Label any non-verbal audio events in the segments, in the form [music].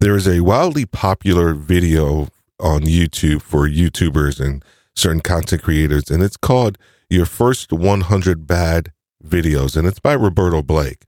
There is a wildly popular video on YouTube for YouTubers and certain content creators, and it's called Your First 100 Bad Videos, and it's by Roberto Blake.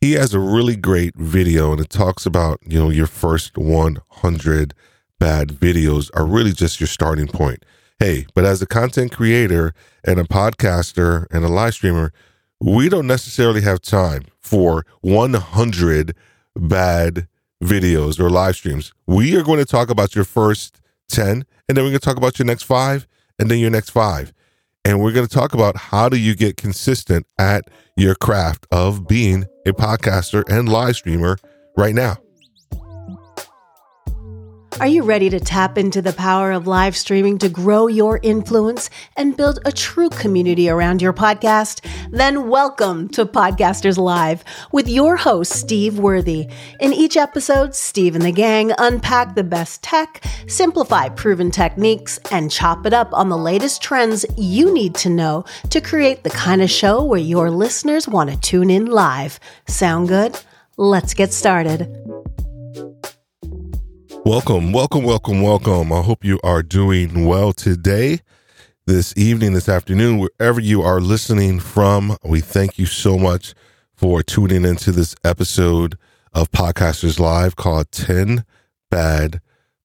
He has a really great video, and it talks about, you know, your first 100 bad videos are really just your starting point. Hey, but as a content creator and a podcaster and a live streamer, we don't necessarily have time for 100 bad videos or live streams. We are going to talk about your first 10, and then we're going to talk about your next five, and then your next five. And we're going to talk about how do you get consistent at your craft of being a podcaster and live streamer right now. Are you ready to tap into the power of live streaming to grow your influence and build a true community around your podcast? Then welcome to Podcasters Live with your host, Steve Worthy. In each episode, Steve and the gang unpack the best tech, simplify proven techniques, and chop it up on the latest trends you need to know to create the kind of show where your listeners want to tune in live. Sound good? Let's get started. Welcome, welcome, welcome, welcome. I hope you are doing well today, this evening, this afternoon, wherever you are listening from. We thank you so much for tuning into this episode of Podcasters Live called 10 Bad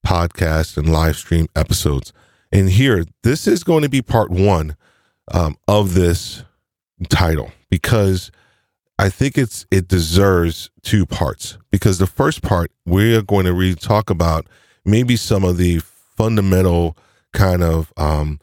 Podcast and Live Stream Episodes. And here, this is going to be part one um, of this title because I think it's it deserves two parts because the first part we're going to really talk about maybe some of the fundamental kind of um,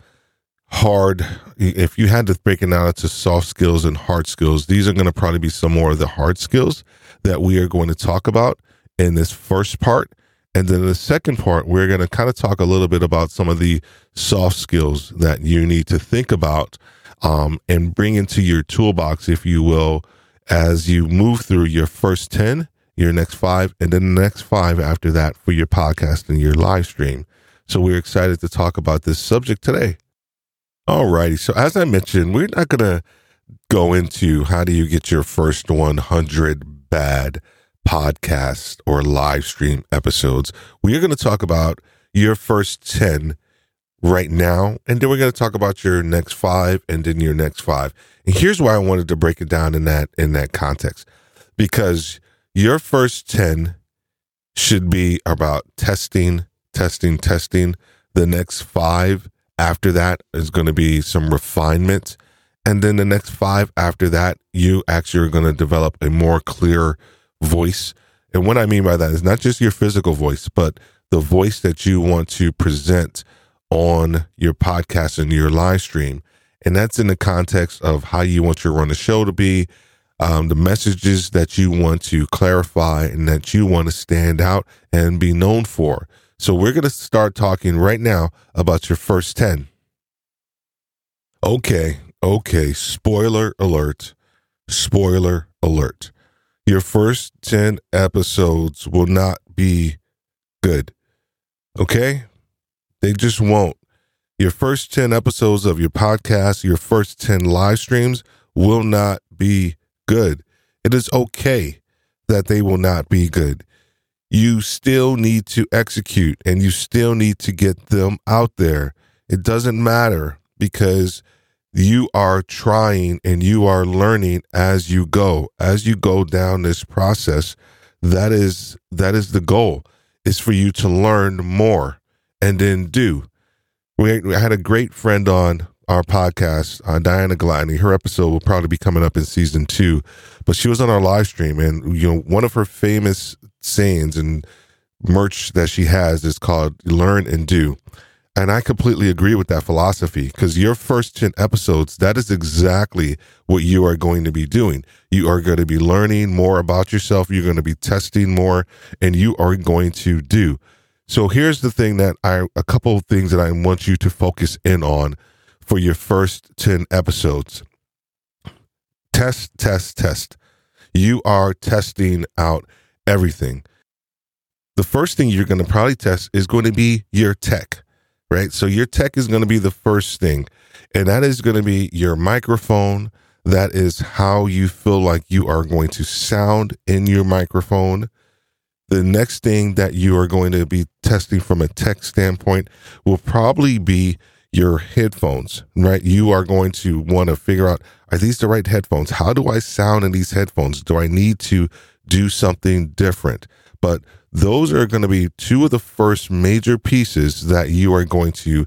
hard. If you had to break it down into soft skills and hard skills, these are going to probably be some more of the hard skills that we are going to talk about in this first part. And then the second part, we're going to kind of talk a little bit about some of the soft skills that you need to think about um, and bring into your toolbox, if you will, as you move through your first 10, your next five, and then the next five after that for your podcast and your live stream. So we're excited to talk about this subject today. All righty. So as I mentioned, we're not going to go into how do you get your first 100 bad podcast or live stream episodes. We are going to talk about your first 10 right now, and then we're going to talk about your next five and then your next five. And here's why I wanted to break it down in that in that context. Because your first 10 should be about testing, testing, testing. The next 5 after that is going to be some refinement. And then the next 5 after that, you actually are going to develop a more clear voice. And what I mean by that is not just your physical voice, but the voice that you want to present on your podcast and your live stream. And that's in the context of how you want your run the show to be, um, the messages that you want to clarify and that you want to stand out and be known for. So we're going to start talking right now about your first 10. Okay, okay. Spoiler alert. Spoiler alert. Your first 10 episodes will not be good. Okay? They just won't. Your first 10 episodes of your podcast, your first 10 live streams will not be good. It is okay that they will not be good. You still need to execute and you still need to get them out there. It doesn't matter because you are trying and you are learning as you go. As you go down this process, that is that is the goal is for you to learn more and then do we, we had a great friend on our podcast, uh, Diana Gladney. Her episode will probably be coming up in season two, but she was on our live stream, and you know, one of her famous sayings and merch that she has is called "Learn and Do." And I completely agree with that philosophy because your first 10 episodes, that is exactly what you are going to be doing. You are going to be learning more about yourself. You're going to be testing more and you are going to do. So here's the thing that I, a couple of things that I want you to focus in on for your first 10 episodes. Test, test, test. You are testing out everything. The first thing you're going to probably test is going to be your tech, right? So your tech is going to be the first thing, and that is going to be your microphone. That is how you feel like you are going to sound in your microphone The next thing that you are going to be testing from a tech standpoint will probably be your headphones, right? You are going to want to figure out are these the right headphones? How do I sound in these headphones? Do I need to do something different? But those are going to be two of the first major pieces that you are going to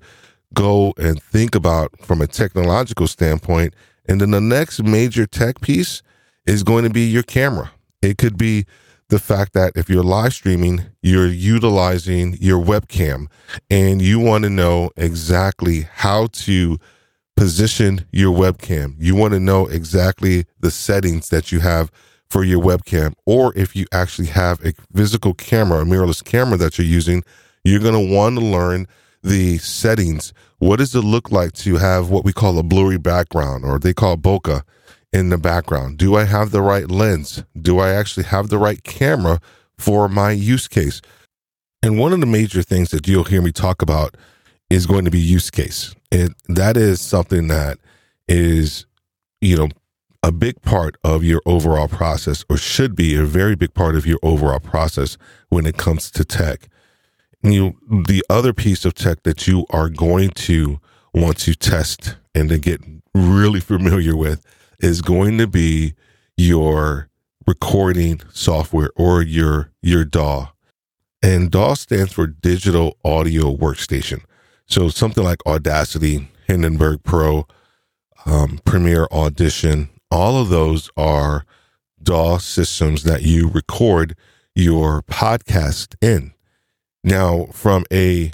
go and think about from a technological standpoint. And then the next major tech piece is going to be your camera. It could be the fact that if you're live streaming, you're utilizing your webcam and you want to know exactly how to position your webcam. You want to know exactly the settings that you have for your webcam. Or if you actually have a physical camera, a mirrorless camera that you're using, you're going to want to learn the settings. What does it look like to have what we call a blurry background or they call bokeh in the background? Do I have the right lens? Do I actually have the right camera for my use case? And one of the major things that you'll hear me talk about is going to be use case. And that is something that is, you know, a big part of your overall process, or should be a very big part of your overall process when it comes to tech. You, the other piece of tech that you are going to want to test and to get really [laughs] familiar with is going to be your recording software or your your DAW. And DAW stands for Digital Audio Workstation. So something like Audacity, Hindenburg Pro, um, Premiere Audition, all of those are DAW systems that you record your podcast in. Now, from a,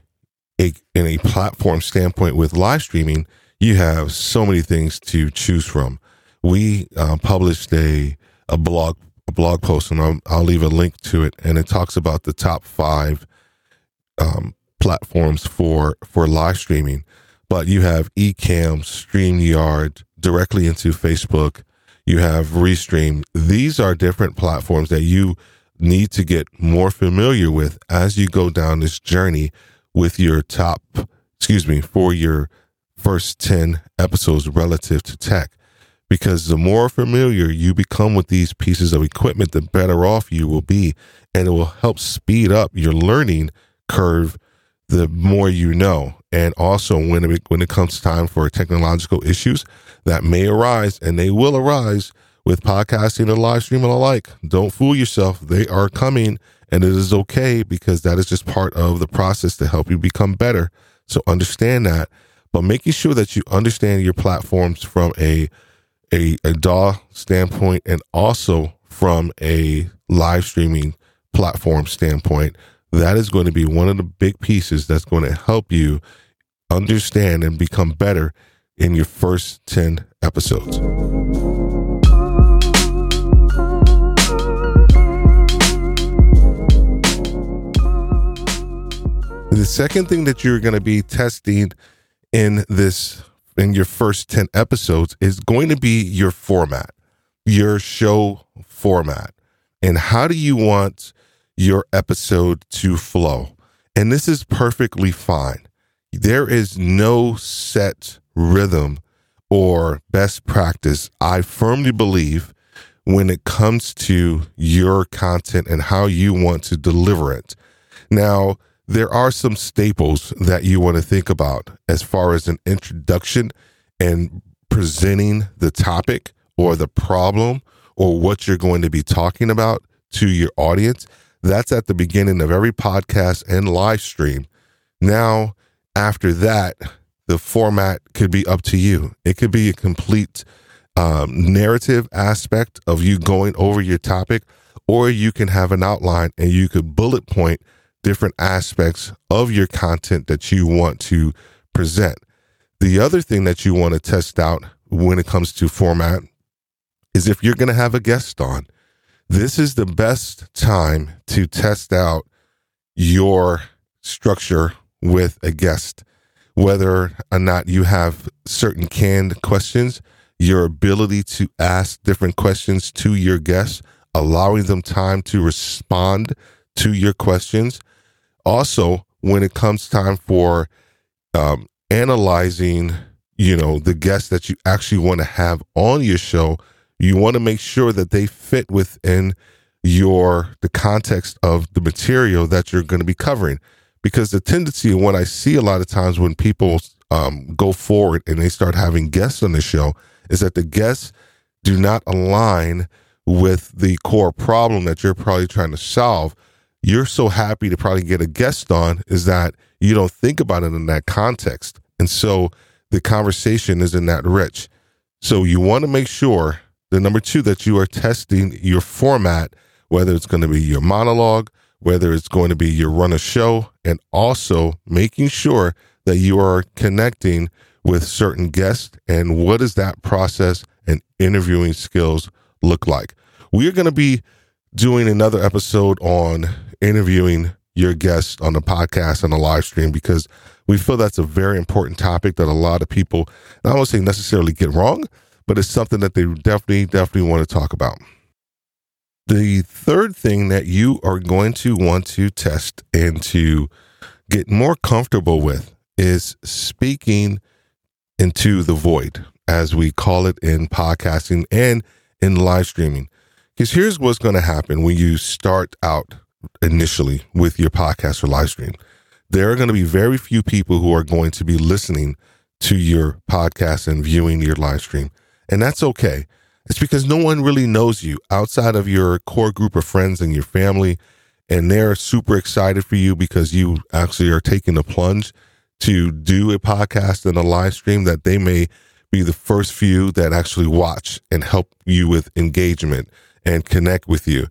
a in a platform standpoint with live streaming, you have so many things to choose from we uh, published a a blog a blog post, and I'll, I'll, leave a link to it, and it talks about the top five um, platforms for for live streaming. But you have Ecamm, StreamYard, directly into Facebook. You have Restream. These are different platforms that you need to get more familiar with as you go down this journey with your top, excuse me, for your first 10 episodes relative to tech because the more familiar you become with these pieces of equipment, the better off you will be. And it will help speed up your learning curve the more you know. And also, when it, when it comes time for technological issues that may arise, and they will arise with podcasting and live streaming alike, don't fool yourself. They are coming, and it is okay because that is just part of the process to help you become better. So understand that. But making sure that you understand your platforms from a a, a DAW standpoint and also from a live streaming platform standpoint, that is going to be one of the big pieces that's going to help you understand and become better in your first 10 episodes. The second thing that you're going to be testing in this in your first 10 episodes is going to be your format, your show format. And how do you want your episode to flow? And this is perfectly fine. There is no set rhythm or best practice. I firmly believe when it comes to your content and how you want to deliver it. Now, there are some staples that you want to think about as far as an introduction and presenting the topic or the problem or what you're going to be talking about to your audience. That's at the beginning of every podcast and live stream. Now, after that, the format could be up to you. It could be a complete um, narrative aspect of you going over your topic, or you can have an outline and you could bullet point different aspects of your content that you want to present. The other thing that you want to test out when it comes to format is if you're going to have a guest on. This is the best time to test out your structure with a guest, whether or not you have certain canned questions, your ability to ask different questions to your guests, allowing them time to respond to your questions, also when it comes time for um, analyzing you know the guests that you actually want to have on your show you want to make sure that they fit within your the context of the material that you're going to be covering. Because the tendency and what i see a lot of times when people um, go forward and they start having guests on the show is that the guests do not align with the core problem that you're probably trying to solve you're so happy to probably get a guest on is that you don't think about it in that context and so the conversation isn't that rich so you want to make sure the number two that you are testing your format whether it's going to be your monologue, whether it's going to be your run a show, and also making sure that you are connecting with certain guests and what does that process and interviewing skills look like. We are going to be doing another episode on interviewing your guests on the podcast and the live stream because we feel that's a very important topic that a lot of people, I don't say necessarily get wrong, but it's something that they definitely, definitely want to talk about. The third thing that you are going to want to test and to get more comfortable with is speaking into the void, as we call it in podcasting and in live streaming. Because here's what's going to happen when you start out initially with your podcast or live stream. There are going to be very few people who are going to be listening to your podcast and viewing your live stream. And that's okay it's because no one really knows you outside of your core group of friends and your family. And they're super excited for you because you actually are taking a plunge to do a podcast and a live stream that they may be the first few that actually watch and help you with engagement and connect with you.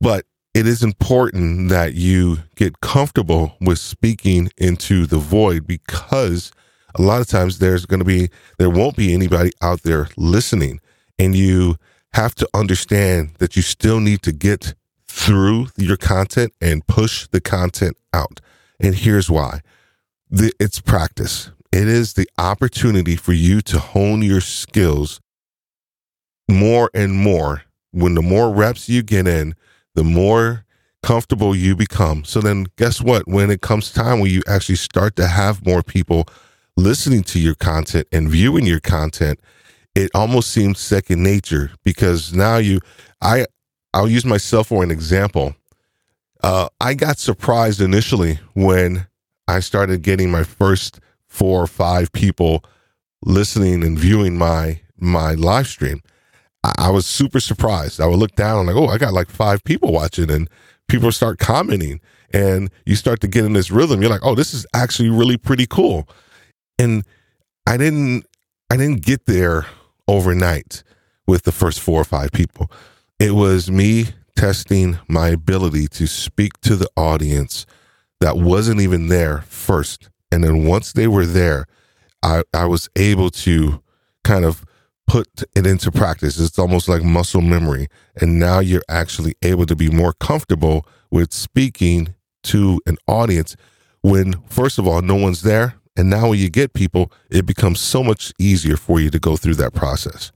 But it is important that you get comfortable with speaking into the void because a lot of times there's going to be, there won't be anybody out there listening and you have to understand that you still need to get through your content and push the content out. And here's why the, it's practice. It is the opportunity for you to hone your skills more and more. When the more reps you get in, the more comfortable you become. So then, guess what? When it comes time when you actually start to have more people listening to your content and viewing your content, it almost seems second nature because now you, I, I'll use myself for an example. Uh, I got surprised initially when I started getting my first four or five people listening and viewing my my live stream. I, I was super surprised. I would look down and like, oh, I got like five people watching, and people start commenting, and you start to get in this rhythm. You're like, oh, this is actually really pretty cool. And I didn't I didn't get there overnight with the first four or five people. It was me testing my ability to speak to the audience that wasn't even there first. And then once they were there, I, I was able to kind of put it into practice. It's almost like muscle memory. And now you're actually able to be more comfortable with speaking to an audience when, first of all, no one's there. And now when you get people, it becomes so much easier for you to go through that process.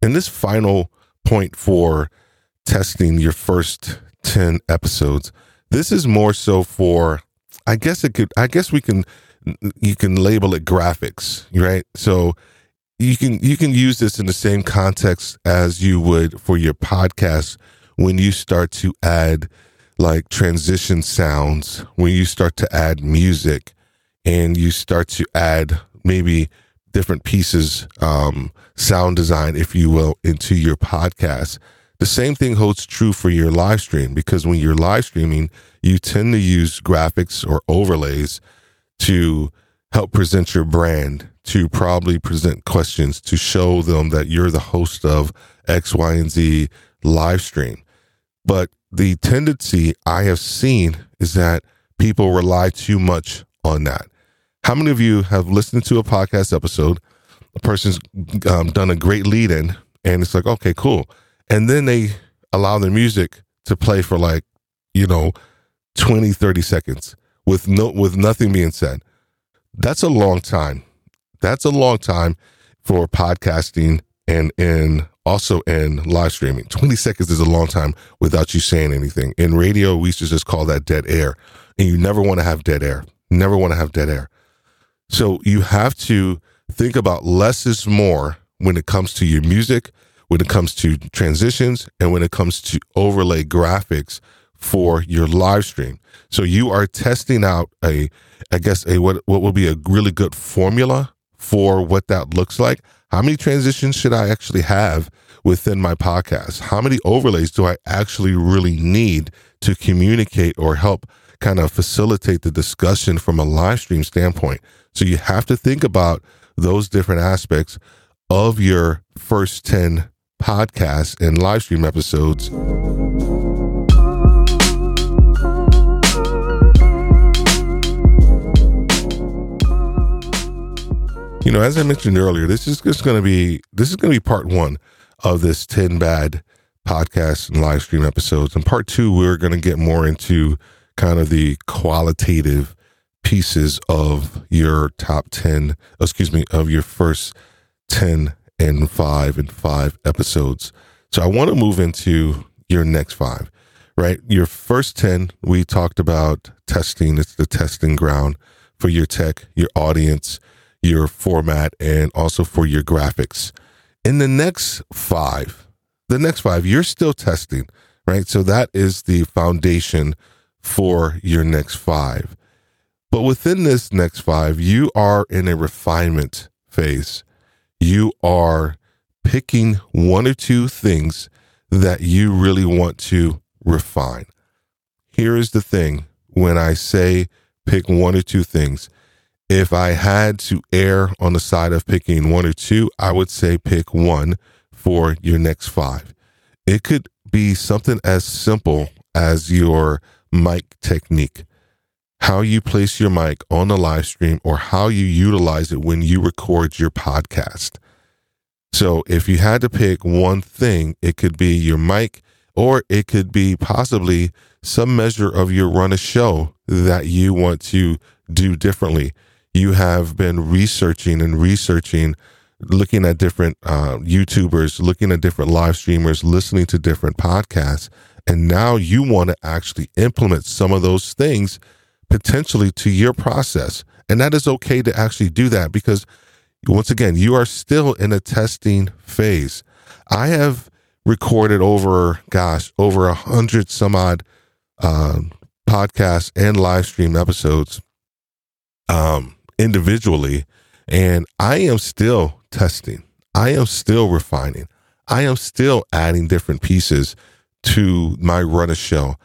And this final point for testing your first 10 episodes, this is more so for, I guess it could, I guess we can, you can label it graphics, right? So you can, you can use this in the same context as you would for your podcast when you start to add like transition sounds, when you start to add music, and you start to add maybe different pieces, um, sound design, if you will, into your podcast. The same thing holds true for your live stream because when you're live streaming, you tend to use graphics or overlays to help present your brand, to probably present questions, to show them that you're the host of X, Y, and Z live stream. But the tendency I have seen is that people rely too much on that. How many of you have listened to a podcast episode? A person's um, done a great lead in, and it's like, okay, cool. And then they allow their music to play for like, you know, 20, 30 seconds with no with nothing being said. That's a long time. That's a long time for podcasting and in also in live streaming. 20 seconds is a long time without you saying anything. In radio, we used to just call that dead air. And you never want to have dead air. Never want to have dead air. So you have to think about less is more when it comes to your music, when it comes to transitions and when it comes to overlay graphics for your live stream. So you are testing out a, I guess, a what what will be a really good formula for what that looks like. How many transitions should I actually have within my podcast? How many overlays do I actually really need to communicate or help kind of facilitate the discussion from a live stream standpoint? So you have to think about those different aspects of your first 10 podcasts and live stream episodes. You know, as I mentioned earlier, this is just going to be this is going to be part one of this 10 bad podcast and live stream episodes. And part two, we're going to get more into kind of the qualitative pieces of your top 10, excuse me, of your first 10 and five and five episodes. So I want to move into your next five, right? Your first 10, we talked about testing. It's the testing ground for your tech, your audience, your format, and also for your graphics. In the next five, the next five, you're still testing, right? So that is the foundation for your next five. But within this next five, you are in a refinement phase you are picking one or two things that you really want to refine. Here is the thing when I say pick one or two things, if I had to err on the side of picking one or two, I would say pick one for your next five. It could be something as simple as your mic technique, how you place your mic on the live stream, or how you utilize it when you record your podcast. So if you had to pick one thing, it could be your mic or it could be possibly some measure of your run a show that you want to do differently. You have been researching and researching, looking at different uh, YouTubers, looking at different live streamers, listening to different podcasts. And now you want to actually implement some of those things potentially to your process. And that is okay to actually do that because once again, you are still in a testing phase. I have recorded over, gosh, over a hundred some odd um, podcasts and live stream episodes um, individually, and I am still testing. I am still refining. I am still adding different pieces to my run a show.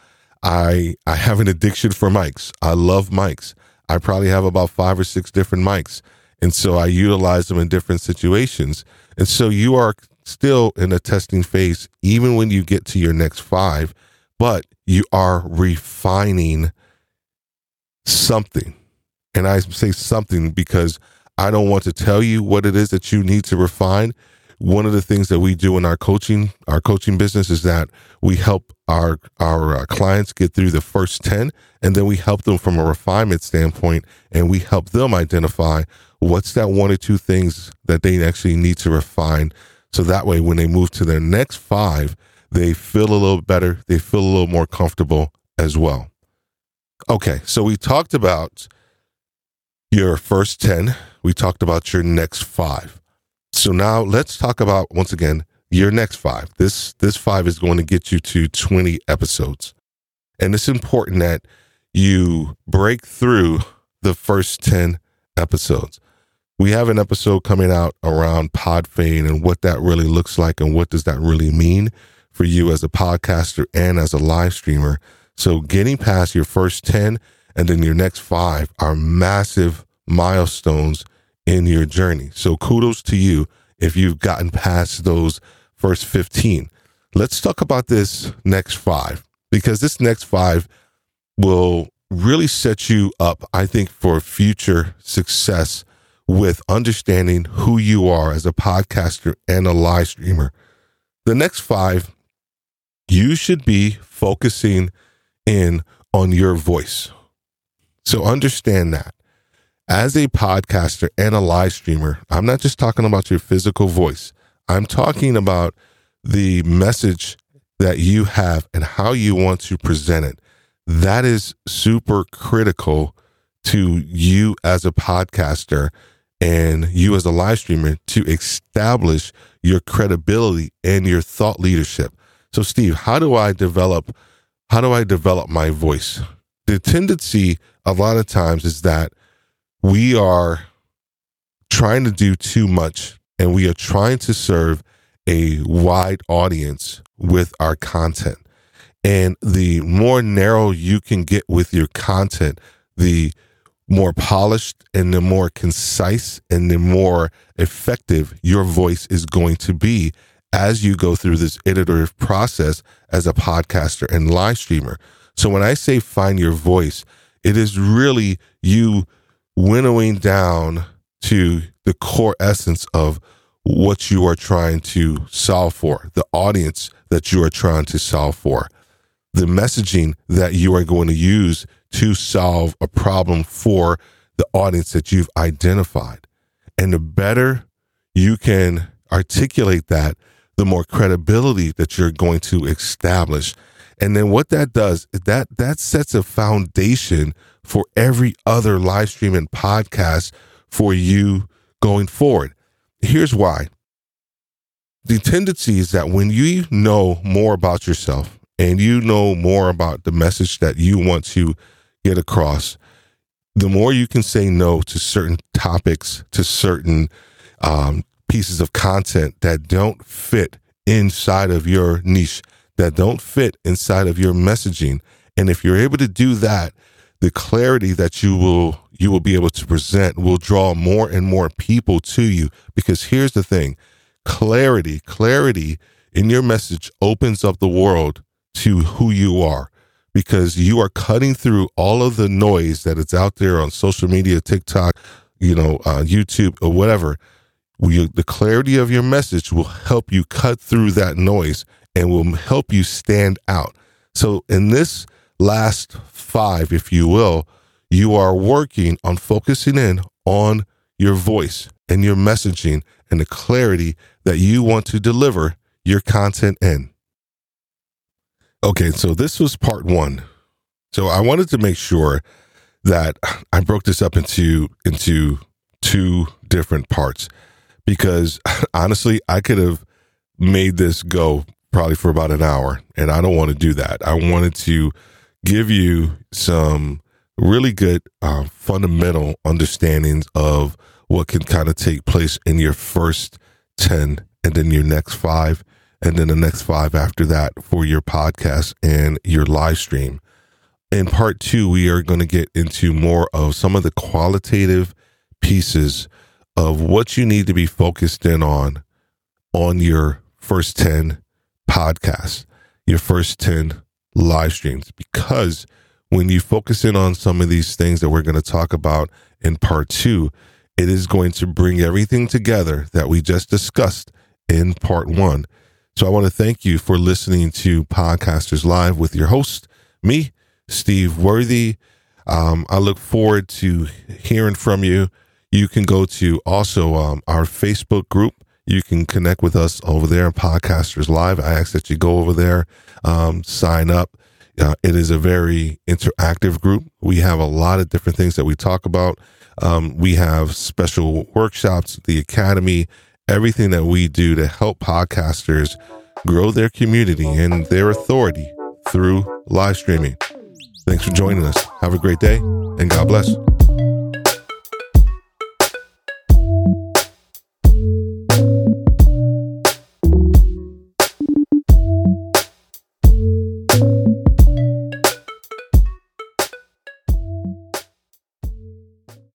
I I have an addiction for mics. I love mics. I probably have about five or six different mics. And so I utilize them in different situations. And so you are still in a testing phase, even when you get to your next five, but you are refining something. And I say something because I don't want to tell you what it is that you need to refine. One of the things that we do in our coaching our coaching business is that we help our our uh, clients get through the first 10 and then we help them from a refinement standpoint and we help them identify what's that one or two things that they actually need to refine. So that way when they move to their next 5 they feel a little better they feel a little more comfortable as well. Okay so we talked about your first 10 we talked about your next 5 so now let's talk about once again your next five. This this five is going to get you to 20 episodes. And it's important that you break through the first 10 episodes. We have an episode coming out around pod fade and what that really looks like and what does that really mean for you as a podcaster and as a live streamer. So getting past your first 10 and then your next five are massive milestones in your journey. So kudos to you if you've gotten past those first 15. Let's talk about this next five because this next five will really set you up, I think, for future success with understanding who you are as a podcaster and a live streamer. The next five, you should be focusing in on your voice. So understand that as a podcaster and a live streamer, I'm not just talking about your physical voice. I'm talking about the message that you have and how you want to present it. That is super critical to you as a podcaster and you as a live streamer to establish your credibility and your thought leadership. So Steve, how do I develop how do I develop my voice? The tendency a lot of times is that we are trying to do too much and we are trying to serve a wide audience with our content. And the more narrow you can get with your content, the more polished and the more concise and the more effective your voice is going to be as you go through this iterative process as a podcaster and live streamer. So when I say find your voice, it is really you winnowing down to the core essence of what you are trying to solve for, the audience that you are trying to solve for, the messaging that you are going to use to solve a problem for the audience that you've identified. And the better you can articulate that, the more credibility that you're going to establish. And then what that does is that that sets a foundation for every other live stream and podcast for you going forward. Here's why. The tendency is that when you know more about yourself and you know more about the message that you want to get across, the more you can say no to certain topics, to certain um, pieces of content that don't fit inside of your niche, that don't fit inside of your messaging. And if you're able to do that, the clarity that you will you will be able to present will draw more and more people to you. Because here's the thing clarity clarity in your message opens up the world to who you are. Because you are cutting through all of the noise that is out there on social media tiktok you know uh, youtube or whatever. The clarity of your message will help you cut through that noise and will help you stand out so in this last five if you will you are working on focusing in on your voice and your messaging and the clarity that you want to deliver your content in. Okay, so this was part one. So I wanted to make sure that I broke this up into into two different parts because [laughs] honestly, I could have made this go probably for about an hour, and I don't want to do that. I wanted to give you some really good uh, fundamental understandings of what can kind of take place in your first 10 and then your next five and then the next five after that for your podcast and your live stream. In part two, we are going to get into more of some of the qualitative pieces of what you need to be focused in on on your first 10 podcasts, your first 10 live streams, because when you focus in on some of these things that we're going to talk about in part two, it is going to bring everything together that we just discussed in part one. So I want to thank you for listening to Podcasters Live with your host, me, Steve Worthy. Um, I look forward to hearing from you. You can go to also um, our Facebook group. You can connect with us over there in Podcasters Live. I ask that you go over there, um, sign up uh, it is a very interactive group. We have a lot of different things that we talk about. Um, we have special workshops, the academy, everything that we do to help podcasters grow their community and their authority through live streaming. Thanks for joining us. Have a great day and God bless.